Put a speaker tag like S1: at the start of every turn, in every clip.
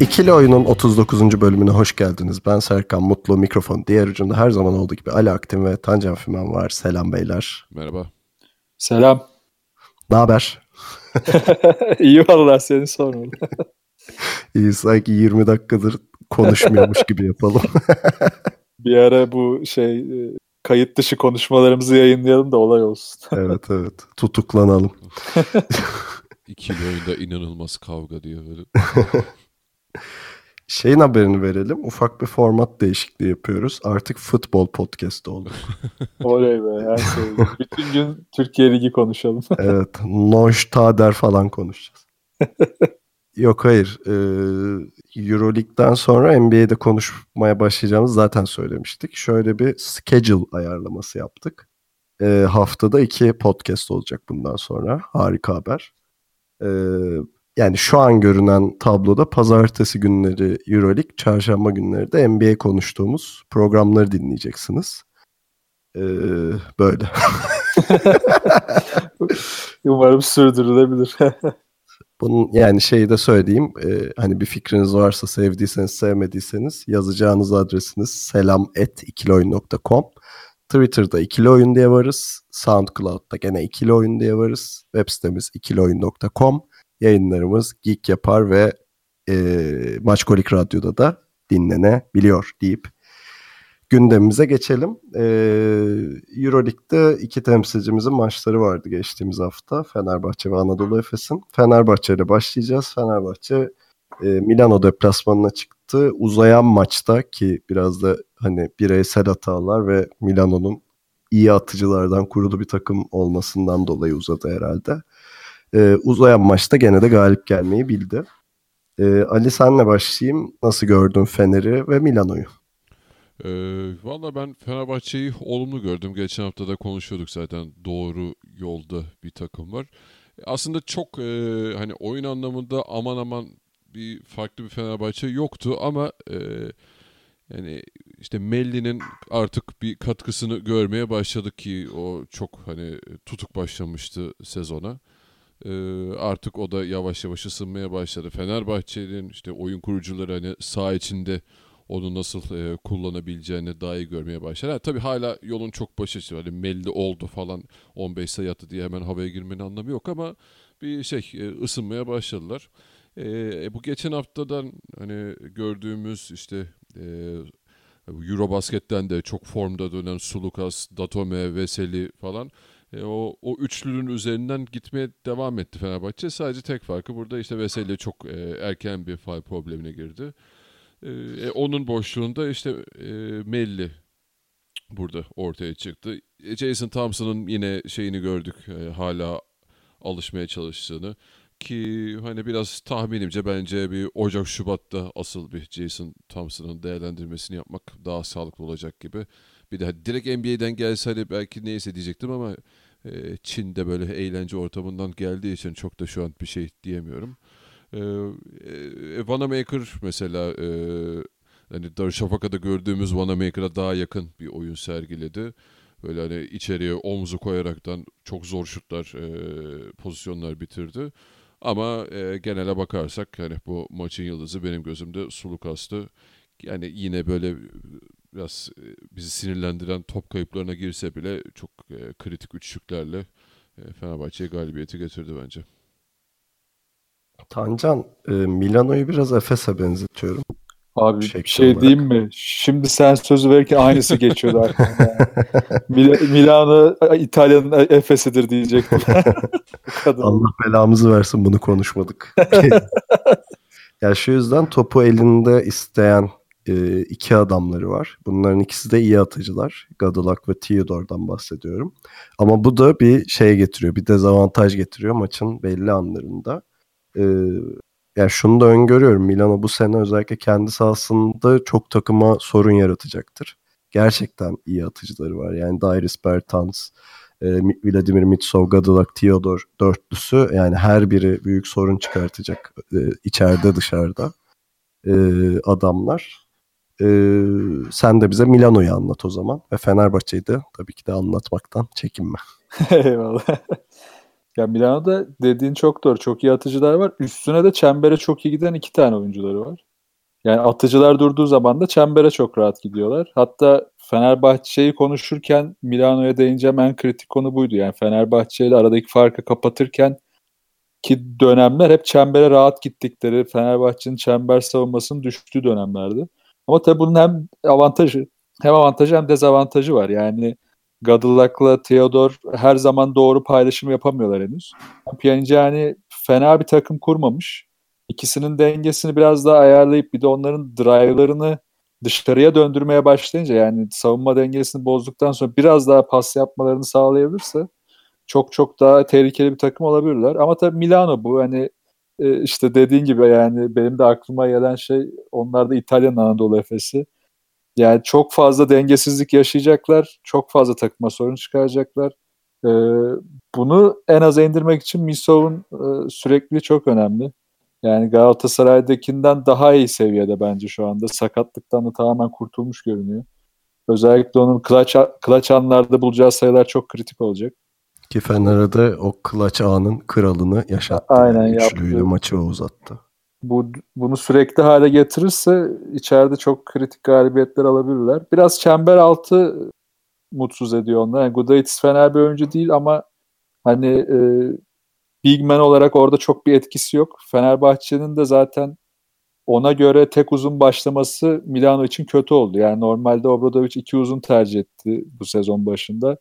S1: İkili Oyun'un 39. bölümüne hoş geldiniz. Ben Serkan Mutlu, mikrofon diğer ucunda her zaman olduğu gibi Ali Aktin ve Tancan Fümen var. Selam beyler.
S2: Merhaba.
S3: Selam.
S1: Ne haber?
S3: İyi valla seni sormalı.
S1: İyi sanki 20 dakikadır konuşmuyormuş gibi yapalım.
S3: Bir ara bu şey e, kayıt dışı konuşmalarımızı yayınlayalım da olay olsun.
S1: evet evet. Tutuklanalım.
S2: İkili oyunda inanılmaz kavga diyor böyle.
S1: Şeyin haberini verelim. Ufak bir format değişikliği yapıyoruz. Artık futbol podcast oldu.
S3: Oley be her şey. Bütün gün Türkiye Ligi konuşalım.
S1: evet. Neustadter falan konuşacağız. Yok hayır. Ee, Euroleague'den sonra NBA'de konuşmaya başlayacağımız zaten söylemiştik. Şöyle bir schedule ayarlaması yaptık. Ee, haftada iki podcast olacak bundan sonra. Harika haber. Ee, yani şu an görünen tabloda pazartesi günleri Euroleague, çarşamba günleri de NBA konuştuğumuz programları dinleyeceksiniz. Ee, böyle.
S3: Umarım sürdürülebilir.
S1: Bunun yani şeyi de söyleyeyim. E, hani bir fikriniz varsa sevdiyseniz sevmediyseniz yazacağınız adresiniz selam@ikiloyun.com. Twitter'da ikili oyun diye varız. SoundCloud'da gene ikili oyun diye varız. Web sitemiz ikiloyun.com. Yayınlarımız Geek Yapar ve e, Maçkolik Radyo'da da dinlenebiliyor deyip gündemimize geçelim. Ee, Euroleague'de iki temsilcimizin maçları vardı geçtiğimiz hafta. Fenerbahçe ve Anadolu Efes'in. Fenerbahçe ile başlayacağız. Fenerbahçe e, Milano deplasmanına çıktı. Uzayan maçta ki biraz da hani bireysel hatalar ve Milano'nun iyi atıcılardan kurulu bir takım olmasından dolayı uzadı herhalde. Ee, uzayan maçta gene de galip gelmeyi bildi. Ee, Ali senle başlayayım. Nasıl gördün Fener'i ve Milano'yu?
S2: Ee, Valla ben Fenerbahçe'yi olumlu gördüm. Geçen hafta da konuşuyorduk zaten doğru yolda bir takım var. Aslında çok e, hani oyun anlamında aman aman bir farklı bir Fenerbahçe yoktu ama e, yani işte Melli'nin artık bir katkısını görmeye başladık ki o çok hani tutuk başlamıştı sezona. E, artık o da yavaş yavaş ısınmaya başladı. Fenerbahçe'nin işte oyun kurucuları hani sağ içinde onu nasıl e, kullanabileceğini daha iyi görmeye başlar. Yani, tabii hala yolun çok başı hani Melli oldu falan 15 sayı attı diye hemen havaya girmenin anlamı yok ama bir şey e, ısınmaya başladılar. E, bu geçen haftadan hani gördüğümüz işte e, Eurobasket'ten de çok formda dönen Sulukas, Datome, Veseli falan e, o, o üçlünün üzerinden gitmeye devam etti Fenerbahçe. Sadece tek farkı burada işte Veseli çok e, erken bir faal problemine girdi. E, onun boşluğunda işte e, Melli burada ortaya çıktı. E, Jason Thompson'ın yine şeyini gördük e, hala alışmaya çalıştığını ki hani biraz tahminimce bence bir Ocak Şubat'ta asıl bir Jason Thompson'ın değerlendirmesini yapmak daha sağlıklı olacak gibi. Bir de direkt NBA'den gelse hani belki neyse diyecektim ama e, Çin'de böyle eğlence ortamından geldiği için çok da şu an bir şey diyemiyorum. Ee, e, Vanamaker mesela e, hani Darüşşafaka'da gördüğümüz Vanamaker'a daha yakın bir oyun sergiledi. Böyle hani içeriye omzu koyaraktan çok zor şutlar, e, pozisyonlar bitirdi. Ama e, genele bakarsak hani bu maçın yıldızı benim gözümde Sulukas'tı. Yani yine böyle biraz e, bizi sinirlendiren top kayıplarına girse bile çok e, kritik üçlüklerle e, Fenerbahçe'ye galibiyeti getirdi bence.
S1: Tancan, e, Milano'yu biraz Efes'e benzetiyorum.
S3: Abi
S1: Şekli
S3: bir şey
S1: olarak.
S3: diyeyim mi? Şimdi sen sözü verirken aynısı geçiyordu aklımdan. Mil- Milano İtalya'nın Efes'idir diyecektim.
S1: Allah belamızı versin bunu konuşmadık. ya şu yüzden topu elinde isteyen e, iki adamları var. Bunların ikisi de iyi atıcılar. Gadolak ve Theodore'dan bahsediyorum. Ama bu da bir şey getiriyor, bir dezavantaj getiriyor maçın belli anlarında. E, yani şunu da öngörüyorum. Milano bu sene özellikle kendi sahasında çok takıma sorun yaratacaktır. Gerçekten iyi atıcıları var. Yani Dairis Bertans, e, Vladimir Mitsov, Gadolak, Theodor dörtlüsü yani her biri büyük sorun çıkartacak e, içeride dışarıda e, adamlar. E, sen de bize Milano'yu anlat o zaman ve Fenerbahçe'yi de tabii ki de anlatmaktan çekinme.
S3: Eyvallah. ya Milano'da dediğin çok doğru. Çok iyi atıcılar var. Üstüne de çembere çok iyi giden iki tane oyuncuları var. Yani atıcılar durduğu zaman da çembere çok rahat gidiyorlar. Hatta Fenerbahçe'yi konuşurken Milano'ya değineceğim en kritik konu buydu. Yani Fenerbahçe ile aradaki farkı kapatırken ki dönemler hep çembere rahat gittikleri, Fenerbahçe'nin çember savunmasının düştüğü dönemlerdi. Ama tabii bunun hem avantajı hem avantajı hem dezavantajı var. Yani Gadılak'la Theodor her zaman doğru paylaşım yapamıyorlar henüz. yani fena bir takım kurmamış. İkisinin dengesini biraz daha ayarlayıp bir de onların drive'larını dışarıya döndürmeye başlayınca yani savunma dengesini bozduktan sonra biraz daha pas yapmalarını sağlayabilirse çok çok daha tehlikeli bir takım olabilirler. Ama tabii Milano bu hani e, işte dediğin gibi yani benim de aklıma gelen şey onlar da İtalyan Anadolu Efes'i. Yani çok fazla dengesizlik yaşayacaklar. Çok fazla takıma sorun çıkaracaklar. Ee, bunu en aza indirmek için Misov'un e, sürekli çok önemli. Yani Galatasaray'dakinden daha iyi seviyede bence şu anda. Sakatlıktan da tamamen kurtulmuş görünüyor. Özellikle onun klaç, klaç anlarda bulacağı sayılar çok kritik olacak.
S1: Ki Fener'e de o klaç anın kralını yaşattı.
S3: Aynen yani. Üçlüydü
S1: maçı uzattı.
S3: Bu, bunu sürekli hale getirirse içeride çok kritik galibiyetler alabilirler. Biraz çember altı mutsuz ediyor onlar. Yani Gudaitis Fener bir oyuncu değil ama hani e, big man olarak orada çok bir etkisi yok. Fenerbahçe'nin de zaten ona göre tek uzun başlaması Milano için kötü oldu. Yani normalde Obradovic iki uzun tercih etti bu sezon başında.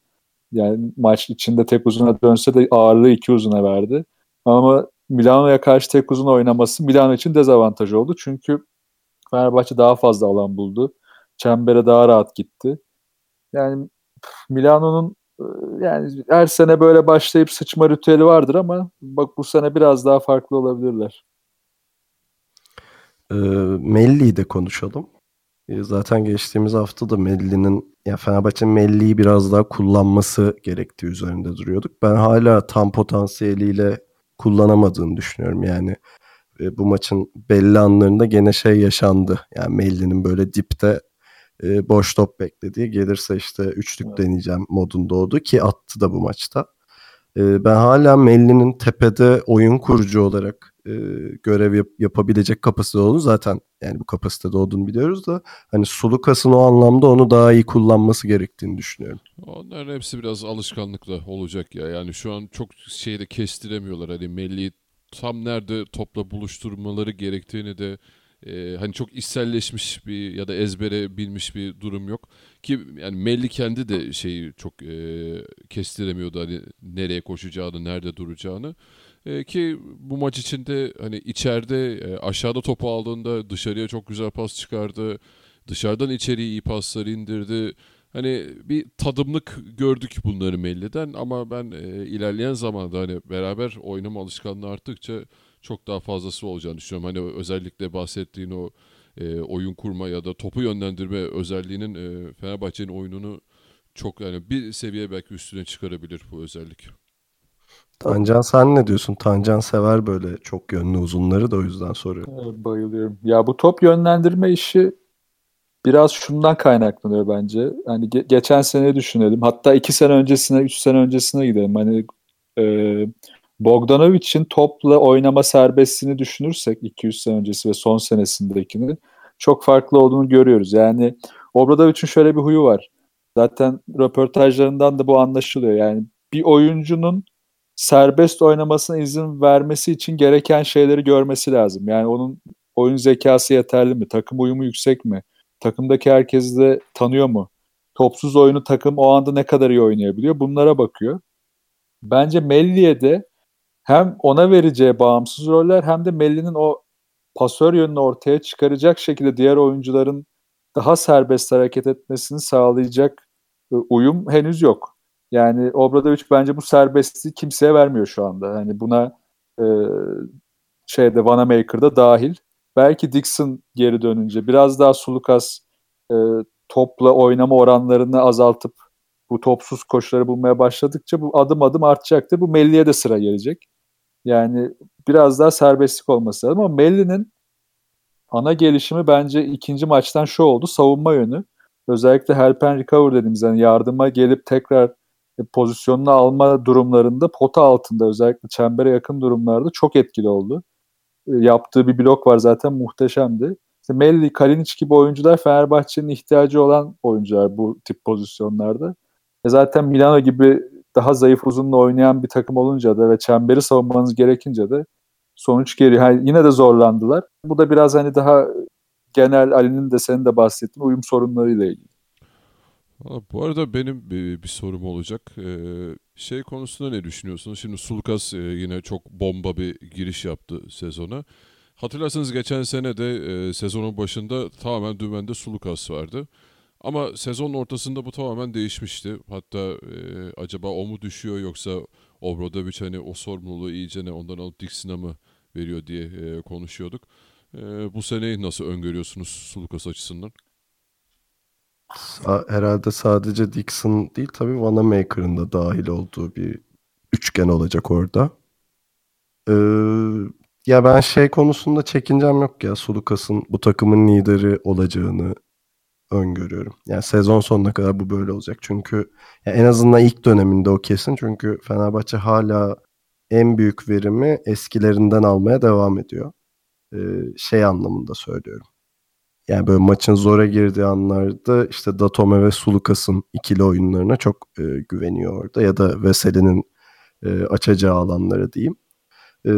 S3: Yani maç içinde tek uzuna dönse de ağırlığı iki uzuna verdi. Ama Milano'ya karşı tek uzun oynaması Milano için dezavantaj oldu. Çünkü Fenerbahçe daha fazla alan buldu. Çembere daha rahat gitti. Yani Milano'nun yani her sene böyle başlayıp sıçma ritüeli vardır ama bak bu sene biraz daha farklı olabilirler.
S1: E, Melli'yi de konuşalım. E, zaten geçtiğimiz hafta da Melli'nin ya Fenerbahçe'nin Melli'yi biraz daha kullanması gerektiği üzerinde duruyorduk. Ben hala tam potansiyeliyle kullanamadığını düşünüyorum. Yani e, bu maçın belli anlarında gene şey yaşandı. Yani Melli'nin böyle dipte e, boş top beklediği gelirse işte üçlük evet. deneyeceğim modunda oldu ki attı da bu maçta. E, ben hala Melli'nin tepede oyun kurucu olarak e, görev yap- yapabilecek kapasite olduğunu zaten yani bu kapasitede olduğunu biliyoruz da hani Sulukas'ın o anlamda onu daha iyi kullanması gerektiğini düşünüyorum.
S2: Onların hepsi biraz alışkanlıkla olacak ya. Yani şu an çok şeyde kestiremiyorlar. Hani Melli'yi tam nerede topla buluşturmaları gerektiğini de e, hani çok içselleşmiş bir ya da ezbere bilmiş bir durum yok ki yani Melli kendi de şeyi çok e, kestiremiyordu hani nereye koşacağını nerede duracağını e, ki bu maç içinde hani içeride e, aşağıda topu aldığında dışarıya çok güzel pas çıkardı dışarıdan içeriye iyi paslar indirdi hani bir tadımlık gördük bunları Melli'den ama ben e, ilerleyen zamanda hani beraber oynama alışkanlığı arttıkça çok daha fazlası olacağını düşünüyorum. Hani özellikle bahsettiğin o e, oyun kurma ya da topu yönlendirme özelliğinin e, Fenerbahçe'nin oyununu çok yani bir seviye belki üstüne çıkarabilir bu özellik.
S1: Tancan sen ne diyorsun? Tancan sever böyle çok yönlü uzunları da o yüzden soruyorum.
S3: bayılıyorum. Ya bu top yönlendirme işi biraz şundan kaynaklanıyor bence. Hani ge- geçen sene düşünelim. Hatta iki sene öncesine, üç sene öncesine gidelim. Hani e, Bogdanovic'in topla oynama serbestliğini düşünürsek 200 sene öncesi ve son senesindekini çok farklı olduğunu görüyoruz. Yani Obradovic'in şöyle bir huyu var. Zaten röportajlarından da bu anlaşılıyor. Yani bir oyuncunun serbest oynamasına izin vermesi için gereken şeyleri görmesi lazım. Yani onun oyun zekası yeterli mi? Takım uyumu yüksek mi? Takımdaki herkesi de tanıyor mu? Topsuz oyunu takım o anda ne kadar iyi oynayabiliyor? Bunlara bakıyor. Bence Melli'ye de hem ona vereceği bağımsız roller hem de Melli'nin o pasör yönünü ortaya çıkaracak şekilde diğer oyuncuların daha serbest hareket etmesini sağlayacak e, uyum henüz yok. Yani Obradovic bence bu serbestliği kimseye vermiyor şu anda. Hani buna e, şeyde Vanamaker'da dahil. Belki Dixon geri dönünce biraz daha Sulukas e, topla oynama oranlarını azaltıp bu topsuz koşuları bulmaya başladıkça bu adım adım artacaktır. Bu Melli'ye de sıra gelecek. Yani biraz daha serbestlik olması lazım ama Melli'nin ana gelişimi bence ikinci maçtan şu oldu. Savunma yönü. Özellikle help and recover dediğimiz yani yardıma gelip tekrar pozisyonunu alma durumlarında pota altında özellikle çembere yakın durumlarda çok etkili oldu. E, yaptığı bir blok var zaten muhteşemdi. İşte Melli, Kalinic gibi oyuncular Fenerbahçe'nin ihtiyacı olan oyuncular bu tip pozisyonlarda. E zaten Milano gibi daha zayıf uzunla oynayan bir takım olunca da ve çemberi savunmanız gerekince de sonuç geliyor. Yani yine de zorlandılar. Bu da biraz hani daha genel Ali'nin de senin de bahsettiğin uyum sorunlarıyla ilgili.
S2: Bu arada benim bir, sorum olacak. Ee, şey konusunda ne düşünüyorsunuz? Şimdi Sulkas e, yine çok bomba bir giriş yaptı sezona. Hatırlarsanız geçen sene de e, sezonun başında tamamen dümende Sulukas vardı. Ama sezon ortasında bu tamamen değişmişti. Hatta e, acaba o mu düşüyor yoksa Obradovic hani o sorumluluğu iyice ne ondan alıp Dixon'a mı veriyor diye e, konuşuyorduk. Bu seneyi nasıl öngörüyorsunuz Sulukas açısından?
S1: Herhalde sadece Dixon değil tabii Vanamaker'ın da dahil olduğu bir üçgen olacak orada. Ee, ya ben şey konusunda çekincem yok ya Sulukas'ın bu takımın lideri olacağını öngörüyorum. Yani sezon sonuna kadar bu böyle olacak. Çünkü en azından ilk döneminde o kesin. Çünkü Fenerbahçe hala en büyük verimi eskilerinden almaya devam ediyor. Ee, şey anlamında söylüyorum. Yani böyle maçın zora girdiği anlarda işte Datome ve Sulukas'ın ikili oyunlarına çok e, güveniyor orada. Ya da Veseli'nin e, açacağı alanlara diyeyim. E,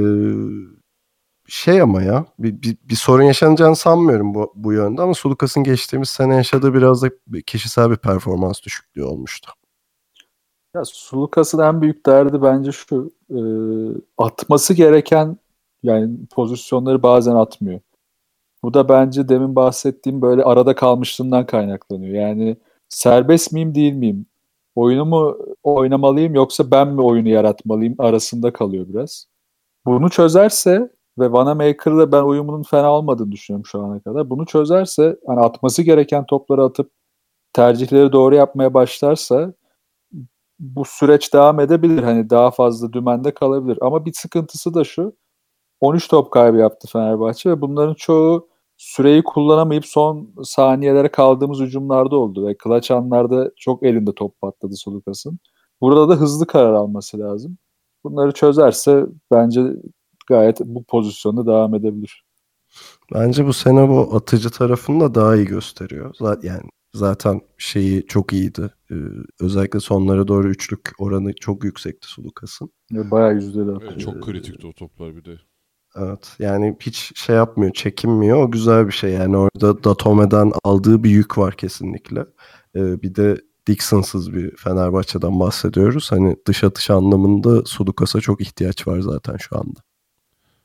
S1: şey ama ya bir, bir, bir sorun yaşanacağını sanmıyorum bu, bu yönde ama Sulukas'ın geçtiğimiz sene yaşadığı biraz da kişisel bir performans düşüklüğü olmuştu.
S3: Ya Sulukas'ın en büyük derdi bence şu e, atması gereken yani pozisyonları bazen atmıyor. Bu da bence demin bahsettiğim böyle arada kalmışlığından kaynaklanıyor. Yani serbest miyim değil miyim? Oyunumu oynamalıyım yoksa ben mi oyunu yaratmalıyım arasında kalıyor biraz. Bunu çözerse ve Vanamaker'da ben uyumunun fena olmadığını düşünüyorum şu ana kadar. Bunu çözerse hani atması gereken topları atıp tercihleri doğru yapmaya başlarsa bu süreç devam edebilir. Hani daha fazla dümende kalabilir. Ama bir sıkıntısı da şu. 13 top kaybı yaptı Fenerbahçe ve bunların çoğu süreyi kullanamayıp son saniyelere kaldığımız hücumlarda oldu ve klaç anlarda çok elinde top patladı Solukas'ın. Burada da hızlı karar alması lazım. Bunları çözerse bence gayet bu pozisyonda devam edebilir.
S1: Bence bu sene bu atıcı tarafını da daha iyi gösteriyor. Zaten yani zaten şeyi çok iyiydi. Ee, özellikle sonlara doğru üçlük oranı çok yüksekti Sulukas'ın.
S3: Bayağı yüzdeli.
S2: Evet, çok kritikti o toplar bir de.
S1: Evet yani hiç şey yapmıyor, çekinmiyor. O güzel bir şey. Yani orada Datome'den aldığı bir yük var kesinlikle. Ee, bir de Dixon'sız bir Fenerbahçe'den bahsediyoruz. Hani dış atış anlamında Sudukas'a çok ihtiyaç var zaten şu anda.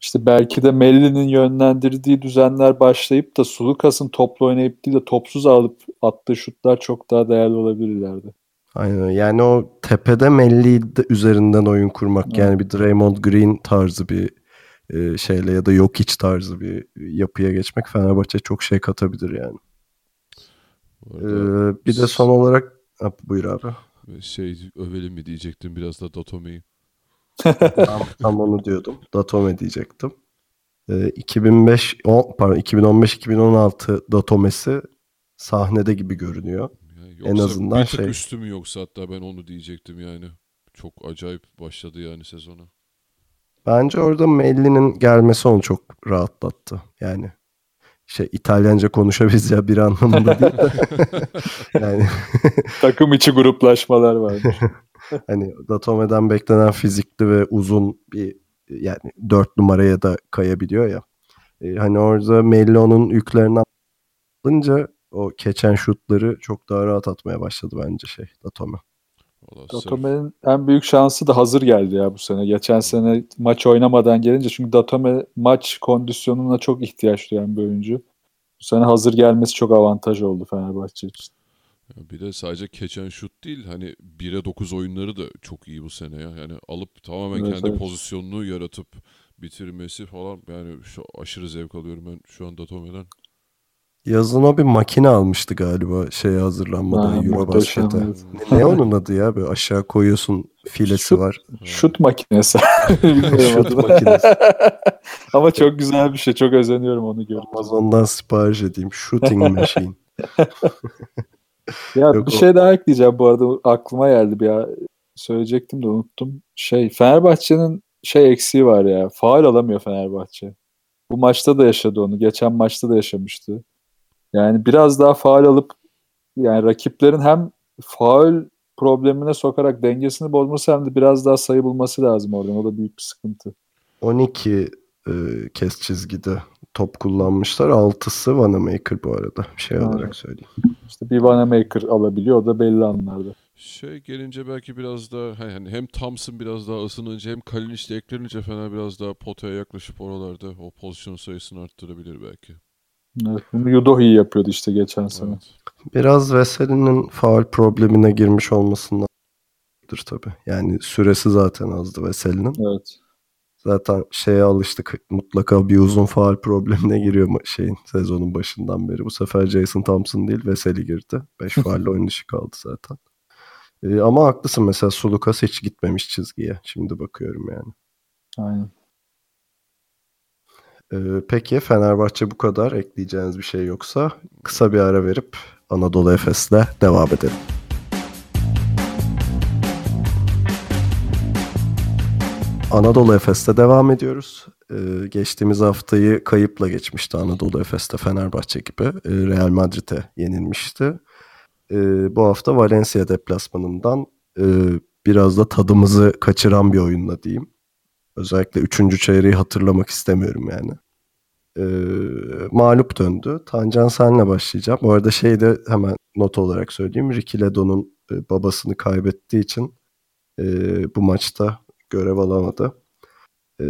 S3: İşte belki de Melli'nin yönlendirdiği düzenler başlayıp da Sulukas'ın toplu oynayıp değil de topsuz alıp attığı şutlar çok daha değerli olabilir ileride.
S1: Aynen yani o tepede Melli üzerinden oyun kurmak evet. yani bir Draymond Green tarzı bir e, şeyle ya da yok hiç tarzı bir yapıya geçmek Fenerbahçe çok şey katabilir yani. Ee, bir de son olarak ha, buyur abi.
S2: Şey övelim mi diyecektim biraz da Datome'yi.
S1: tam, tam onu diyordum. Datome diyecektim. Ee, 2005 10, pardon 2015-2016 Datome'si sahnede gibi görünüyor.
S2: Yani en azından bir şey. üstü mü yoksa hatta ben onu diyecektim yani. Çok acayip başladı yani sezona.
S1: Bence orada Melli'nin gelmesi onu çok rahatlattı. Yani şey İtalyanca konuşabileceği bir anlamında değil de.
S3: yani takım içi gruplaşmalar var.
S1: hani Datome'den beklenen fizikli ve uzun bir yani dört numaraya da kayabiliyor ya. Ee, hani orada Mello'nun yüklerini alınca o keçen şutları çok daha rahat atmaya başladı bence şey Datome.
S3: Datome'nin en büyük şansı da hazır geldi ya bu sene. Geçen sene maç oynamadan gelince çünkü Datome maç kondisyonuna çok ihtiyaç duyan bir oyuncu. Bu sene hazır gelmesi çok avantaj oldu Fenerbahçe için.
S2: Bir de sadece keçen şut değil hani 1'e 9 oyunları da çok iyi bu sene ya. Yani alıp tamamen evet, kendi evet. pozisyonunu yaratıp bitirmesi falan yani şu aşırı zevk alıyorum ben şu anda Tome'den.
S1: Yazın o bir makine almıştı galiba şeye hazırlanmadan
S3: Ha,
S1: Eurobasket'e. Ne, ne onun adı ya? Böyle aşağı koyuyorsun filesi
S3: Şu-
S1: var.
S3: Şut makinesi.
S1: Şut makinesi.
S3: Ama çok güzel bir şey. Çok özeniyorum onu görüp.
S1: Amazon'dan sipariş edeyim. Shooting machine.
S3: Ya
S1: Yok,
S3: bir
S1: o-
S3: şey daha ekleyeceğim bu arada aklıma geldi bir ya. Söyleyecektim de unuttum. Şey Fenerbahçe'nin şey eksiği var ya. Faul alamıyor Fenerbahçe. Bu maçta da yaşadı onu. Geçen maçta da yaşamıştı. Yani biraz daha faul alıp yani rakiplerin hem faul problemine sokarak dengesini bozması hem de biraz daha sayı bulması lazım oradan. O da büyük bir sıkıntı.
S1: 12 e, kez çizgide top kullanmışlar. 6'sı Vanamaker bu arada. Şey
S3: Ha.
S1: olarak söyleyeyim.
S3: İşte bir Vanamaker alabiliyor. O da belli anlarda.
S2: Şey gelince belki biraz daha hani hem Thompson biraz daha ısınınca hem Kalinic de eklenince Fener biraz daha potaya yaklaşıp oralarda o pozisyon sayısını arttırabilir belki.
S3: Evet, bunu Yudohi yapıyordu işte geçen sene.
S2: Evet.
S1: Biraz Veseli'nin faul problemine girmiş olmasındandır tabii. Yani süresi zaten azdı Veseli'nin.
S3: Evet.
S1: Zaten şeye alıştık. Mutlaka bir uzun faul problemine giriyor şeyin sezonun başından beri. Bu sefer Jason Thompson değil Veseli girdi. 5 faulle oyun dışı kaldı zaten. Ee, ama haklısın mesela Sulukas hiç gitmemiş çizgiye. Şimdi bakıyorum yani.
S3: Aynen.
S1: Ee, peki Fenerbahçe bu kadar. Ekleyeceğiniz bir şey yoksa kısa bir ara verip Anadolu Efes'le devam edelim. Anadolu Efes'te devam ediyoruz. Ee, geçtiğimiz haftayı kayıpla geçmişti Anadolu Efes'te Fenerbahçe gibi. Ee, Real Madrid'e yenilmişti. Ee, bu hafta Valencia deplasmanından e, biraz da tadımızı kaçıran bir oyunla diyeyim. Özellikle üçüncü çeyreği hatırlamak istemiyorum yani. Ee, mağlup döndü. Tancan senle başlayacağım. Bu arada şey de hemen not olarak söyleyeyim. Ricky Ledo'nun e, babasını kaybettiği için e, bu maçta görev alamadı. E,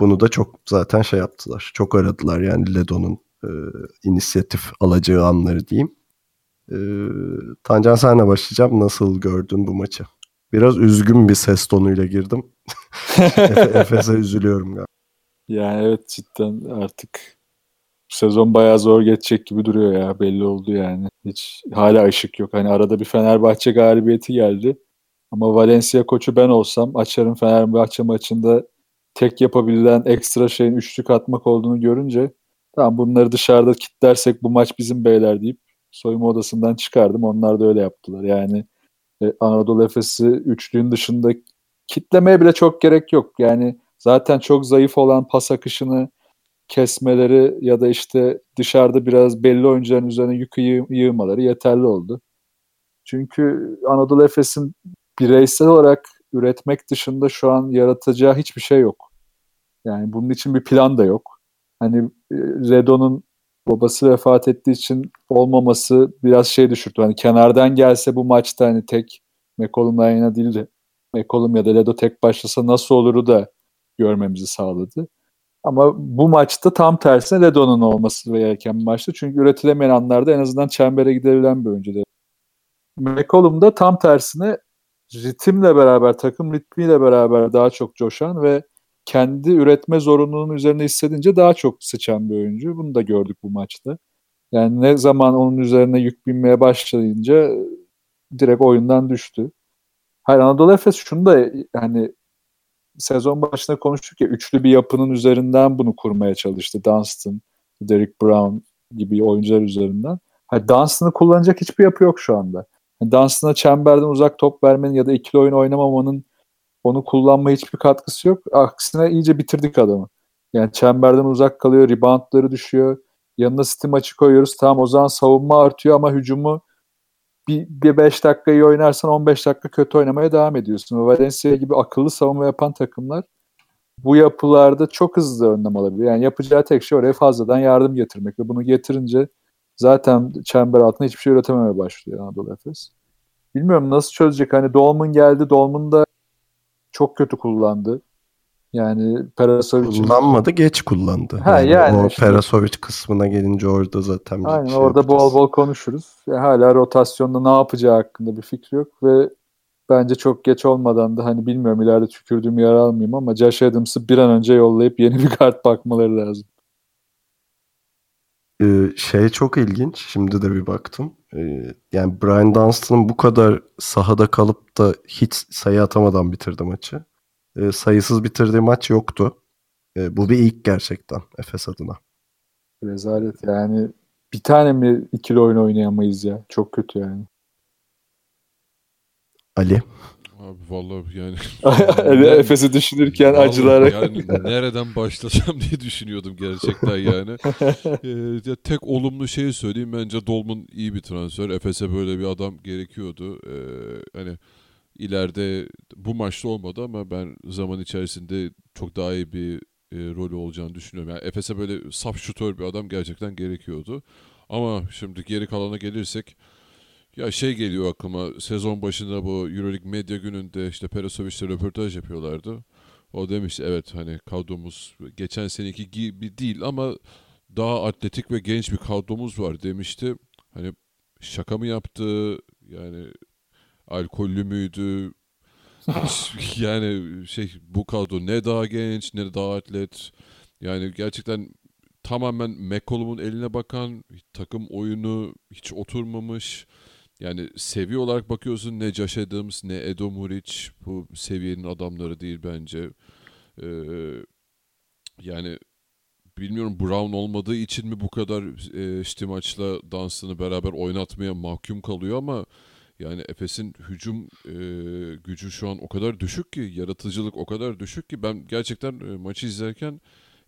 S1: bunu da çok zaten şey yaptılar. Çok aradılar yani Ledo'nun e, inisiyatif alacağı anları diyeyim. E, Tancan senle başlayacağım. Nasıl gördün bu maçı? Biraz üzgün bir ses tonuyla girdim. Efe- Efes'e üzülüyorum galiba.
S3: Yani evet cidden artık sezon bayağı zor geçecek gibi duruyor ya belli oldu yani. Hiç hala ışık yok. Hani arada bir Fenerbahçe galibiyeti geldi. Ama Valencia koçu ben olsam açarım Fenerbahçe maçında tek yapabilen ekstra şeyin üçlük atmak olduğunu görünce tamam bunları dışarıda kitlersek bu maç bizim beyler deyip soyunma odasından çıkardım. Onlar da öyle yaptılar. Yani e, Anadolu Efes'i üçlüğün dışında kitlemeye bile çok gerek yok. Yani zaten çok zayıf olan pas akışını kesmeleri ya da işte dışarıda biraz belli oyuncuların üzerine yükü yığ- yığmaları yeterli oldu. Çünkü Anadolu Efes'in bireysel olarak üretmek dışında şu an yaratacağı hiçbir şey yok. Yani bunun için bir plan da yok. Hani e, Redo'nun babası vefat ettiği için olmaması biraz şey düşürttü. Hani kenardan gelse bu maçta hani tek McCollum'la yine değil de McCollum ya da Ledo tek başlasa nasıl oluru da görmemizi sağladı. Ama bu maçta tam tersine Ledo'nun olması gereken bir maçtı. Çünkü üretilemeyen anlarda en azından çembere gidebilen bir oyuncu. McCollum da tam tersine ritimle beraber, takım ritmiyle beraber daha çok coşan ve kendi üretme zorunluluğunun üzerine hissedince daha çok sıçan bir oyuncu. Bunu da gördük bu maçta. Yani ne zaman onun üzerine yük binmeye başlayınca e, direkt oyundan düştü. Hayır Anadolu Efes şunu da hani sezon başında konuştuk ya üçlü bir yapının üzerinden bunu kurmaya çalıştı. Dunstan, Derrick Brown gibi oyuncular üzerinden. Hani Dunstan'ı kullanacak hiçbir yapı yok şu anda. Yani Dunstan'a çemberden uzak top vermenin ya da ikili oyun oynamamanın onu kullanma hiçbir katkısı yok. Aksine iyice bitirdik adamı. Yani çemberden uzak kalıyor, reboundları düşüyor. Yanına Steam maçı koyuyoruz. Tamam o zaman savunma artıyor ama hücumu bir, bir 5 dakika iyi oynarsan 15 dakika kötü oynamaya devam ediyorsun. Valencia gibi akıllı savunma yapan takımlar bu yapılarda çok hızlı önlem alabiliyor. Yani yapacağı tek şey oraya fazladan yardım getirmek ve bunu getirince zaten çember altında hiçbir şey üretememeye başlıyor Anadolu Efes. Bilmiyorum nasıl çözecek. Hani Dolman geldi. Dolman da çok kötü kullandı. Yani Perasovic
S1: Kullanmadı geç kullandı.
S3: Ha, yani
S1: o
S3: işte.
S1: Perasovic kısmına gelince orada zaten bir
S3: Aynen
S1: şey
S3: orada
S1: yapacağız.
S3: bol bol konuşuruz. Ya hala rotasyonda ne yapacağı hakkında bir fikri yok ve bence çok geç olmadan da hani bilmiyorum ileride tükürdüğüm yer almayayım ama Josh Adams'ı bir an önce yollayıp yeni bir kart bakmaları lazım.
S1: Ee, şey çok ilginç. Şimdi de bir baktım. Ee, yani Brian Dunstan'ın bu kadar sahada kalıp da hiç sayı atamadan bitirdi maçı. Ee, sayısız bitirdiği maç yoktu. Ee, bu bir ilk gerçekten Efes adına.
S3: Rezalet yani bir tane mi ikili oyun oynayamayız ya? Çok kötü yani.
S1: Ali.
S2: Abi vallahi yani
S3: Efes'i düşünürken
S2: Vallahi
S3: acılara.
S2: Yani nereden başlasam diye düşünüyordum gerçekten yani. Ee, ya tek olumlu şeyi söyleyeyim bence Dolman iyi bir transfer. Efes'e böyle bir adam gerekiyordu. Ee, hani ileride bu maçta olmadı ama ben zaman içerisinde çok daha iyi bir e, rolü olacağını düşünüyorum. Yani Efes'e böyle saf şutör bir adam gerçekten gerekiyordu. Ama şimdi geri kalana gelirsek ya şey geliyor aklıma sezon başında bu Euroleague medya gününde işte Perasovic'le röportaj yapıyorlardı. O demiş evet hani kadromuz geçen seneki gibi değil ama daha atletik ve genç bir kadromuz var demişti. Hani şaka mı yaptı yani alkollü müydü yani şey bu kadro ne daha genç ne daha atlet yani gerçekten tamamen McCollum'un eline bakan takım oyunu hiç oturmamış. Yani seviye olarak bakıyorsun ne Josh Adams ne Edo Muric bu seviyenin adamları değil bence. Ee, yani bilmiyorum Brown olmadığı için mi bu kadar e, Stimaç'la Dunstan'ı beraber oynatmaya mahkum kalıyor ama yani Efes'in hücum e, gücü şu an o kadar düşük ki yaratıcılık o kadar düşük ki ben gerçekten e, maçı izlerken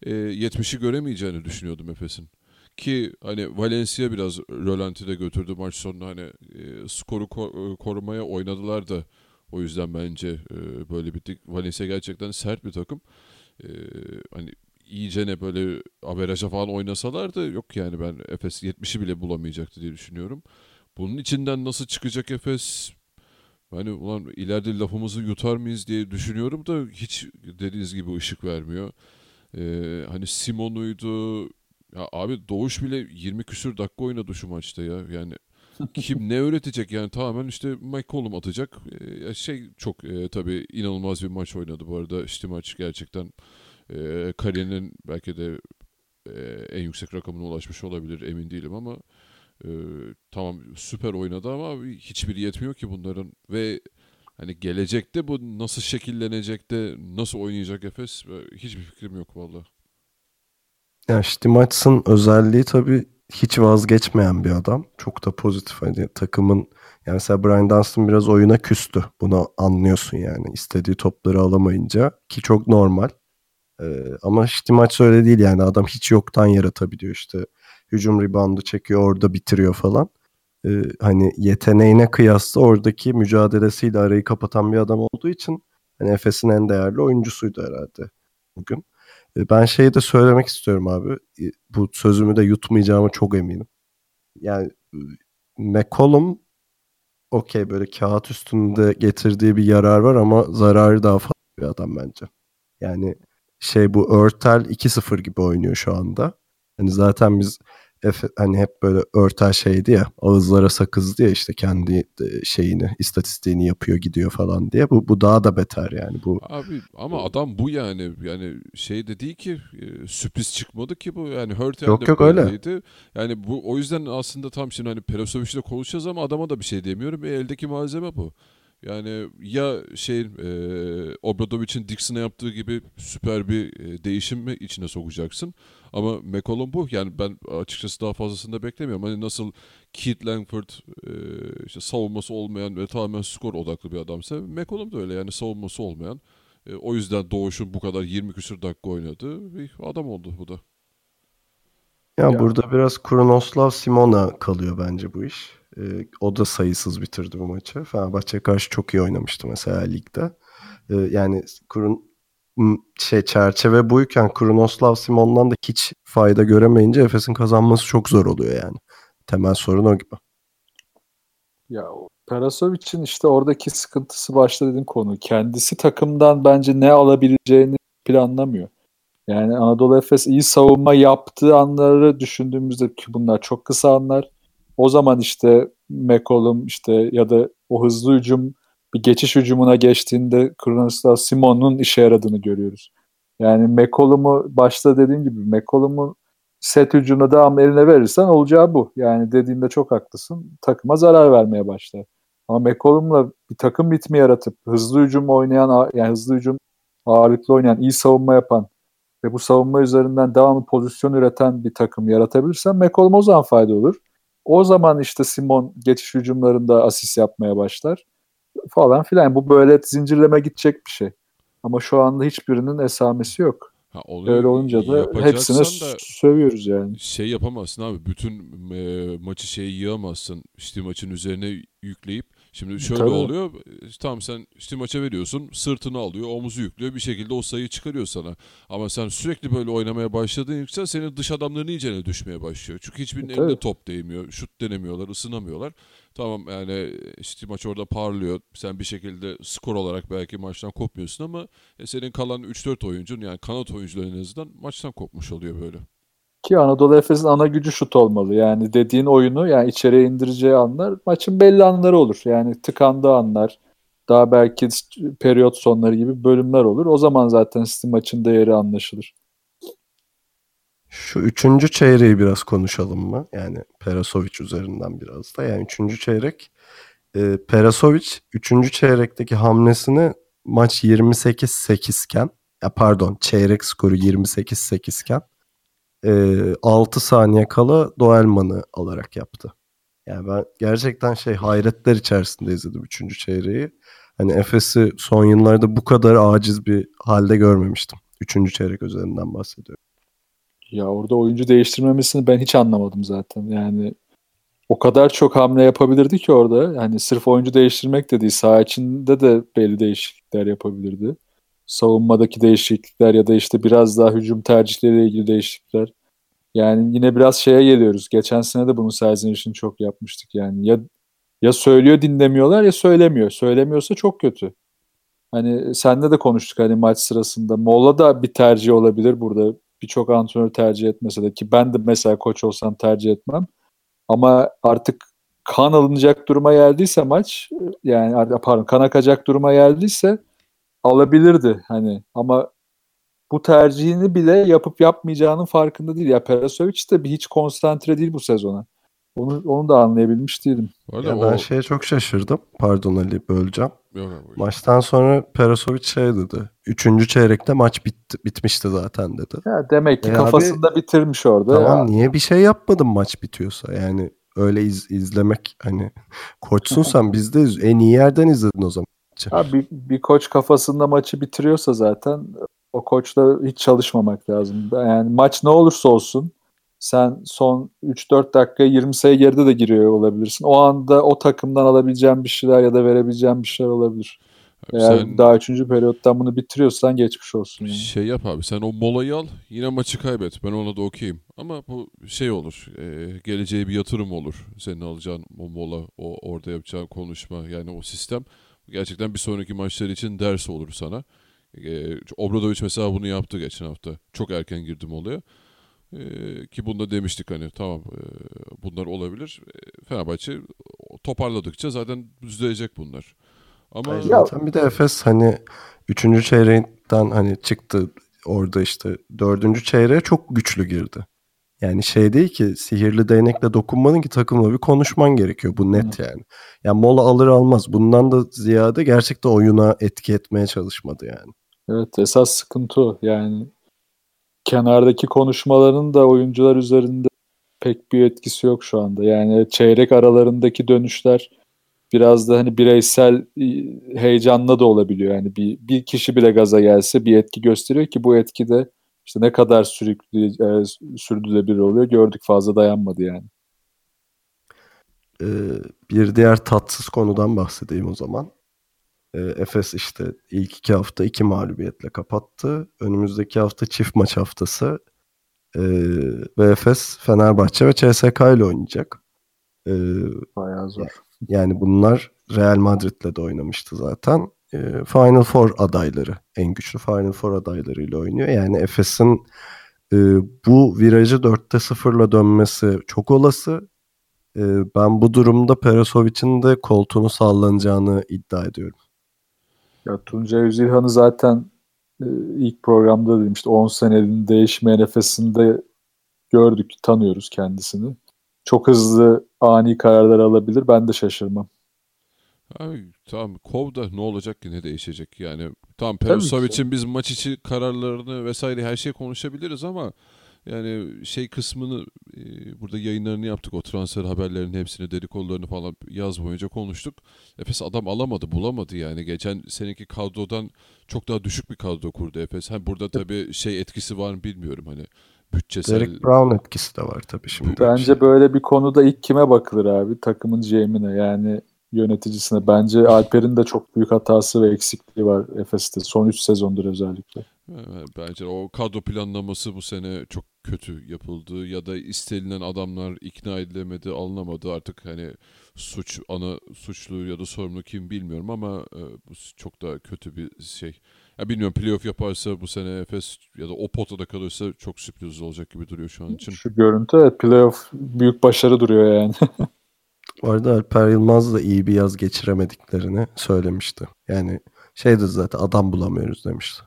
S2: e, 70'i göremeyeceğini düşünüyordum Efes'in. Ki hani Valencia biraz rölantide götürdü maç sonunda hani e, skoru ko- e, korumaya oynadılar da o yüzden bence e, böyle bittik. Valencia gerçekten sert bir takım. Hani iyice ne böyle averaja falan oynasalardı yok yani ben Efes 70'i bile bulamayacaktı diye düşünüyorum. Bunun içinden nasıl çıkacak Efes? Hani ulan ileride lafımızı yutar mıyız diye düşünüyorum da hiç dediğiniz gibi ışık vermiyor. Ee, hani Simon'uydu. Ya abi Doğuş bile 20 küsür dakika oynadı şu maçta ya. Yani kim ne öğretecek yani tamamen işte McCollum atacak. Ee, şey çok e, tabii inanılmaz bir maç oynadı bu arada. İşte maç gerçekten e, kariyerinin belki de e, en yüksek rakamına ulaşmış olabilir emin değilim ama e, tamam süper oynadı ama hiçbiri yetmiyor ki bunların ve hani gelecekte bu nasıl şekillenecek de nasıl oynayacak Efes hiçbir fikrim yok valla.
S1: Ya Stimaç'ın özelliği tabii hiç vazgeçmeyen bir adam. Çok da pozitif. Hani takımın yani mesela Brian Dunstan biraz oyuna küstü. Bunu anlıyorsun yani. istediği topları alamayınca ki çok normal. Ee, ama Stimaç öyle değil yani. Adam hiç yoktan yaratabiliyor işte. Hücum reboundu çekiyor orada bitiriyor falan. Ee, hani yeteneğine kıyasla oradaki mücadelesiyle arayı kapatan bir adam olduğu için hani Efes'in en değerli oyuncusuydu herhalde bugün. E, Ben şeyi de söylemek istiyorum abi. E, Bu sözümü de yutmayacağıma çok eminim. Yani McCollum okey böyle kağıt üstünde getirdiği bir yarar var ama zararı daha fazla bir adam bence. Yani şey bu Örtel 2-0 gibi oynuyor şu anda. Hani zaten biz Efe- hani hep böyle Örtel şeydi ya ağızlara sakızdı ya işte kendi e, şeyini istatistiğini yapıyor gidiyor falan diye. Bu, bu daha da beter yani. Bu
S2: Abi ama adam bu yani yani şey de değil ki e, sürpriz çıkmadı ki bu yani Hurtel
S1: Yok,
S2: de
S1: yok, öyle.
S2: böyleydi. Yani bu o yüzden aslında tam şimdi hani Perasovic'le konuşacağız ama adama da bir şey demiyorum. E, eldeki malzeme bu. Yani ya şey e, Obradovic'in Dixon'a yaptığı gibi süper bir e, değişim mi içine sokacaksın. Ama McCollum bu. Yani ben açıkçası daha fazlasını da beklemiyorum. Hani nasıl Keith Langford e, işte savunması olmayan ve tamamen skor odaklı bir adamsa McCollum da öyle yani savunması olmayan. E, o yüzden Doğuş'un bu kadar 20 küsur dakika oynadığı bir adam oldu bu da.
S1: Ya,
S3: Ya.
S1: burada biraz Kronoslav Simona kalıyor bence bu iş. Ee, o da sayısız bitirdi bu maçı. Fenerbahçe'ye karşı çok iyi oynamıştı mesela ligde. Ee, yani m- şey çerçeve buyken Kronoslav Simon'dan da hiç fayda göremeyince Efes'in kazanması çok zor oluyor yani. Temel sorun o gibi.
S3: Ya Perasovic'in işte oradaki sıkıntısı başta dediğim konu. Kendisi takımdan bence ne alabileceğini planlamıyor. Yani Anadolu Efes iyi savunma yaptığı anları düşündüğümüzde ki bunlar çok kısa anlar. O zaman işte McCollum işte ya da o hızlı hücum bir geçiş hücumuna geçtiğinde Kronos'ta Simon'un işe yaradığını görüyoruz. Yani McCollum'u başta dediğim gibi McCollum'u set hücumuna devam eline verirsen olacağı bu. Yani dediğinde çok haklısın. Takıma zarar vermeye başlar. Ama McCollum'la bir takım ritmi yaratıp hızlı hücum oynayan yani hızlı hücum ağırlıklı oynayan, iyi savunma yapan ve bu savunma üzerinden devamlı pozisyon üreten bir takım yaratabilirsen McCollum o zaman fayda olur. O zaman işte Simon geçiş hücumlarında asist yapmaya başlar falan filan. Bu böyle zincirleme gidecek bir şey. Ama şu anda hiçbirinin esamesi yok.
S2: Ha, onu
S3: Öyle olunca da hepsine
S2: da
S3: sövüyoruz yani.
S2: şey yapamazsın abi. Bütün e, maçı şey yığamazsın. İşte maçın üzerine yükleyip Şimdi şöyle
S3: Tabii.
S2: oluyor. e, Tamam sen işte maça veriyorsun. Sırtını alıyor. Omuzu yüklüyor. Bir şekilde o sayıyı çıkarıyor sana. Ama sen sürekli böyle oynamaya başladığın için senin dış adamların iyicene düşmeye başlıyor. Çünkü hiçbirinin
S3: Tabii.
S2: elinde top değmiyor. Şut denemiyorlar. ısınamıyorlar. Tamam yani işte maç orada parlıyor. Sen bir şekilde skor olarak belki maçtan kopmuyorsun ama e, senin kalan 3-4 oyuncun yani kanat oyuncuları en azından maçtan kopmuş oluyor böyle.
S3: Ki Anadolu Efes'in ana gücü şut olmalı. Yani dediğin oyunu yani içeriye indireceği anlar maçın belli anları olur. Yani tıkandığı anlar daha belki periyot sonları gibi bölümler olur. O zaman zaten sizin maçın değeri anlaşılır.
S1: Şu üçüncü çeyreği biraz konuşalım mı? Yani Perasovic üzerinden biraz da. Yani üçüncü çeyrek e, Perasovic üçüncü çeyrekteki hamlesini maç 28-8 iken ya pardon çeyrek skoru 28-8 iken e, 6 saniye kala Doelman'ı alarak yaptı. Yani ben gerçekten şey hayretler içerisinde izledim üçüncü çeyreği. Hani Efes'i son yıllarda bu kadar aciz bir halde görmemiştim. Üçüncü çeyrek üzerinden bahsediyorum.
S3: Ya orada oyuncu değiştirmemesini ben hiç anlamadım zaten. Yani o kadar çok hamle yapabilirdi ki orada. Yani sırf oyuncu değiştirmek de değil. Saha içinde de belli değişiklikler yapabilirdi. Savunmadaki değişiklikler ya da işte biraz daha hücum tercihleriyle ilgili değişiklikler. Yani yine biraz şeye geliyoruz. Geçen sene de bunu Serzeniş'in çok yapmıştık yani. Ya ya söylüyor dinlemiyorlar ya söylemiyor. Söylemiyorsa çok kötü. Hani senle de konuştuk hani maç sırasında. Mola da bir tercih olabilir burada. Birçok antrenör tercih etmese de ki ben de mesela koç olsam tercih etmem. Ama artık kan alınacak duruma geldiyse maç yani pardon kan akacak duruma geldiyse alabilirdi hani ama bu tercihini bile yapıp yapmayacağının farkında değil. Ya Perasovic de bir hiç konsantre değil bu sezona. Onu, onu da anlayabilmiş değilim.
S2: Arada
S1: Ya
S2: o...
S1: ben şeye çok şaşırdım. Pardon Ali böleceğim.
S2: Yok abi, buyur.
S1: Maçtan sonra Perasovic şey dedi. Üçüncü çeyrekte maç bitti, bitmişti zaten dedi.
S3: Ya demek ki
S1: E
S3: kafasında bitirmiş orada.
S1: Tamam
S3: Ya,
S1: niye bir şey yapmadın maç bitiyorsa? Yani öyle iz- izlemek hani koçsun sen biz de iz- en iyi yerden izledin o zaman.
S3: Ha, bir, bir koç kafasında maçı bitiriyorsa zaten o koçla hiç çalışmamak lazım. Yani maç ne olursa olsun sen son 3-4 dakika 20 sayı geride de giriyor olabilirsin. O anda o takımdan alabileceğin bir şeyler ya da verebileceğin bir şeyler olabilir.
S2: Abi
S3: Eğer
S2: sen
S3: daha 3. periyottan bunu bitiriyorsan geçmiş olsun. Yani.
S2: şey yap abi sen o molayı al yine maçı kaybet. Ben ona da okeyim. Ama bu şey olur. e, geleceğe bir yatırım olur. Senin alacağın o mola, o orada yapacağın konuşma yani o sistem gerçekten bir sonraki maçlar için ders olur sana. E, Obradoviç mesela bunu yaptı geçen hafta. Çok erken girdim olaya. E, ki bunda demiştik hani tamam e, bunlar olabilir. E, Fenerbahçe toparladıkça zaten düzelecek bunlar. Ama
S1: Hayır, zaten bir de Efes hani üçüncü çeyreğinden hani çıktı orada işte dördüncü çeyreğe çok güçlü girdi. Yani şey değil ki sihirli değnekle dokunmadın ki takımla bir konuşman gerekiyor. Bu net yani. Yani mola alır almaz. Bundan da ziyade gerçekten oyuna etki etmeye çalışmadı yani.
S3: Evet esas sıkıntı o. Yani kenardaki konuşmaların da oyuncular üzerinde pek bir etkisi yok şu anda. Yani çeyrek aralarındaki dönüşler biraz da hani bireysel heyecanla da olabiliyor. Yani bir, bir kişi bile gaza gelse bir etki gösteriyor ki bu etki de işte ne kadar sürüklü, e, sürdürülebilir oluyor gördük fazla dayanmadı yani.
S1: Ee, bir diğer tatsız konudan bahsedeyim o zaman. Ee, Efes işte ilk iki hafta iki mağlubiyetle kapattı. Önümüzdeki hafta çift maç haftası. Ee, ve Efes Fenerbahçe ve CSK ile oynayacak. Ee,
S3: Bayağı zor.
S1: yani bunlar Real Madrid'le de oynamıştı zaten. Ee, Final Four adayları. En güçlü Final Four adaylarıyla oynuyor. Yani Efes'in e, bu virajı 4'te 0'la dönmesi çok olası. Ee, ben bu durumda Perasovic'in de koltuğunu sallanacağını iddia ediyorum.
S3: Ya Tuncay Özilhan'ı zaten e, ilk programda dedim işte 10 senenin değişmeyen nefesinde gördük, tanıyoruz kendisini. Çok hızlı ani kararlar alabilir. Ben de şaşırmam.
S2: Abi, tamam kov da ne olacak ki ne değişecek yani. Tamam
S3: Tabii
S2: Perosovic'in biz maç içi kararlarını vesaire her şeyi konuşabiliriz ama yani şey kısmını e, burada yayınlarını yaptık. O transfer haberlerinin hepsini dedikodularını falan yaz boyunca konuştuk. Efes adam alamadı bulamadı yani. Geçen seneki kadrodan çok daha düşük bir kadro kurdu Efes. Hem burada tabii şey etkisi var mı bilmiyorum hani bütçesel.
S1: Derek Brown etkisi de var tabii şimdi.
S3: Bence böyle bir konuda ilk kime bakılır abi? Takımın GM'ine yani yöneticisine. Bence Alper'in de çok büyük hatası ve eksikliği var Efes'te. Son 3 sezondur özellikle.
S2: Evet, Bence o kadro planlaması bu sene çok kötü yapıldı ya da istenilen adamlar ikna edilemedi, alınamadı. Artık hani suç ana suçlu ya da sorumlu kim bilmiyorum ama e, bu çok daha kötü bir şey. Ya bilmiyorum playoff yaparsa bu sene Efes ya da o potada kalırsa çok sürpriz olacak gibi duruyor şu an için.
S3: Şu görüntü evet playoff büyük başarı duruyor yani.
S1: Bu arada Alper Yılmaz da iyi bir yaz geçiremediklerini söylemişti. Yani şeydi zaten adam bulamıyoruz demişti.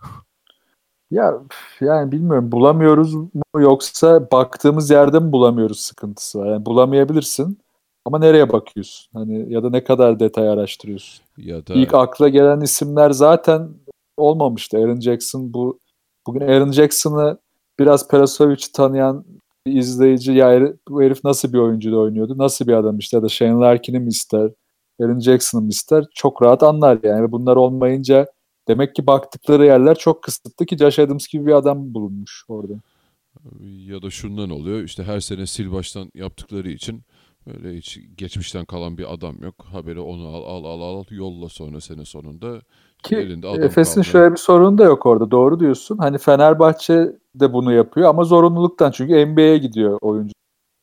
S3: Ya yani bilmiyorum bulamıyoruz mu yoksa baktığımız yerde mi bulamıyoruz sıkıntısı var. Yani bulamayabilirsin ama nereye bakıyorsun? Hani ya da ne kadar detay araştırıyorsun?
S2: Ya da
S3: İlk akla gelen isimler zaten olmamıştı. Aaron Jackson bu bugün Aaron Jackson'ı biraz Perasovic'i tanıyan izleyici ya bu herif nasıl bir oyuncuda oynuyordu? Nasıl bir adam işte ya da Shane Larkin'i mi ister? Aaron Jackson'ı mı ister? Çok rahat anlar yani. Bunlar olmayınca demek ki baktıkları yerler çok kısıtlı ki Josh Adams gibi bir adam bulunmuş orada.
S2: ya da şundan oluyor işte her sene sil baştan yaptıkları için böyle hiç geçmişten kalan bir adam yok. Haberi onu al al al al yolla sonra sene sonunda
S3: Ki
S2: elinde adam
S3: Efes'in şöyle bir sorunu da yok orada. Doğru diyorsun. Hani Fenerbahçe de bunu yapıyor ama zorunluluktan çünkü NBA'ye gidiyor oyuncu.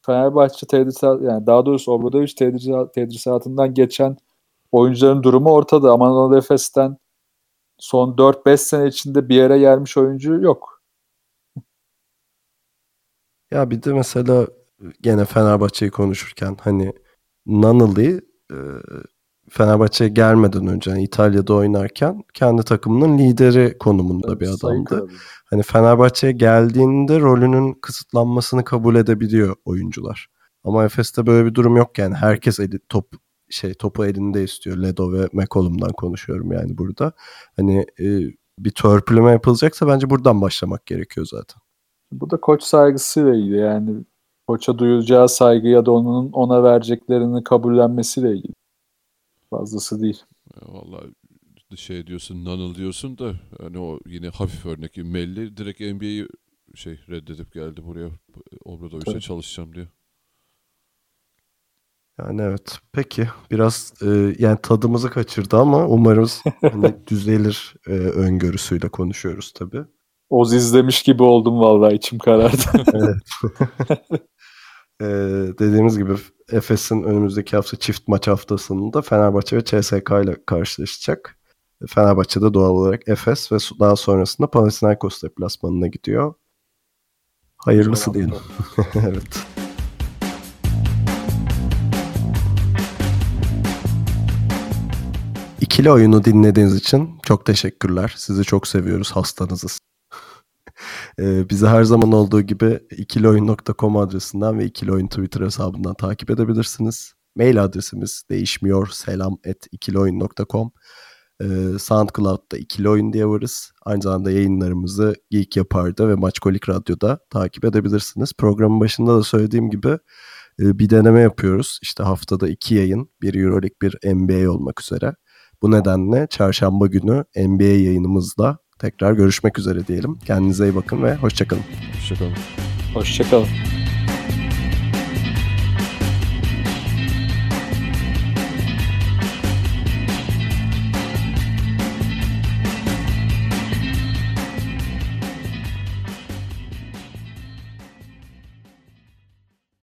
S3: Fenerbahçe tedrisat yani daha doğrusu Obradoviç tedrisat, tedrisatından geçen oyuncuların durumu ortada. Ama Anadolu Efes'ten son 4-5 sene içinde bir yere gelmiş oyuncu yok.
S1: Ya bir de mesela gene Fenerbahçe'yi konuşurken hani Nunnally e, Fenerbahçe'ye gelmeden önce yani İtalya'da oynarken kendi takımının lideri konumunda bir
S3: Sayın
S1: adamdı.
S3: Krabi.
S1: Hani Fenerbahçe'ye geldiğinde rolünün kısıtlanmasını kabul edebiliyor oyuncular. Ama Efes'te böyle bir durum yok yani. Herkes eli, top şey topu elinde istiyor. Ledo ve McCollum'dan konuşuyorum yani burada. Hani e, bir törpüleme yapılacaksa bence buradan başlamak gerekiyor zaten.
S3: Bu da koç saygısıyla ilgili yani koça duyacağı saygı ya da onun ona vereceklerini kabullenmesiyle ilgili. Fazlası değil.
S2: Vallahi şey diyorsun Nanıl diyorsun da hani o yine hafif örnek Melli direkt NBA'yi şey reddedip geldi buraya Obradoviç'le çalışacağım diye.
S1: Yani evet. Peki biraz e, yani tadımızı kaçırdı ama umarız hani düzelir e, öngörüsüyle konuşuyoruz tabii.
S3: Oz izlemiş gibi oldum vallahi içim karardı.
S1: E, dediğimiz gibi Efes'in önümüzdeki hafta çift maç haftasında Fenerbahçe ve CSK ile karşılaşacak. Fenerbahçe'de doğal olarak Efes ve daha sonrasında Panathinaikos deplasmanına gidiyor. Hayırlısı diyelim. evet. İkili oyunu dinlediğiniz için çok teşekkürler. Sizi çok seviyoruz. Hastanızız. Ee, bizi her zaman olduğu gibi ikilioyun.com adresinden ve ikilioyun Twitter hesabından takip edebilirsiniz. Mail adresimiz değişmiyor. Selam at ikilioyun.com ee, SoundCloud'da ikili oyun diye varız. Aynı zamanda yayınlarımızı Geek Yapar'da ve Maçkolik Radyo'da takip edebilirsiniz. Programın başında da söylediğim gibi e, bir deneme yapıyoruz. İşte haftada iki yayın, bir Euroleague, bir NBA olmak üzere. Bu nedenle çarşamba günü NBA yayınımızda tekrar görüşmek üzere diyelim. Kendinize iyi bakın ve hoşçakalın.
S2: Hoşçakalın.
S3: Hoşçakalın.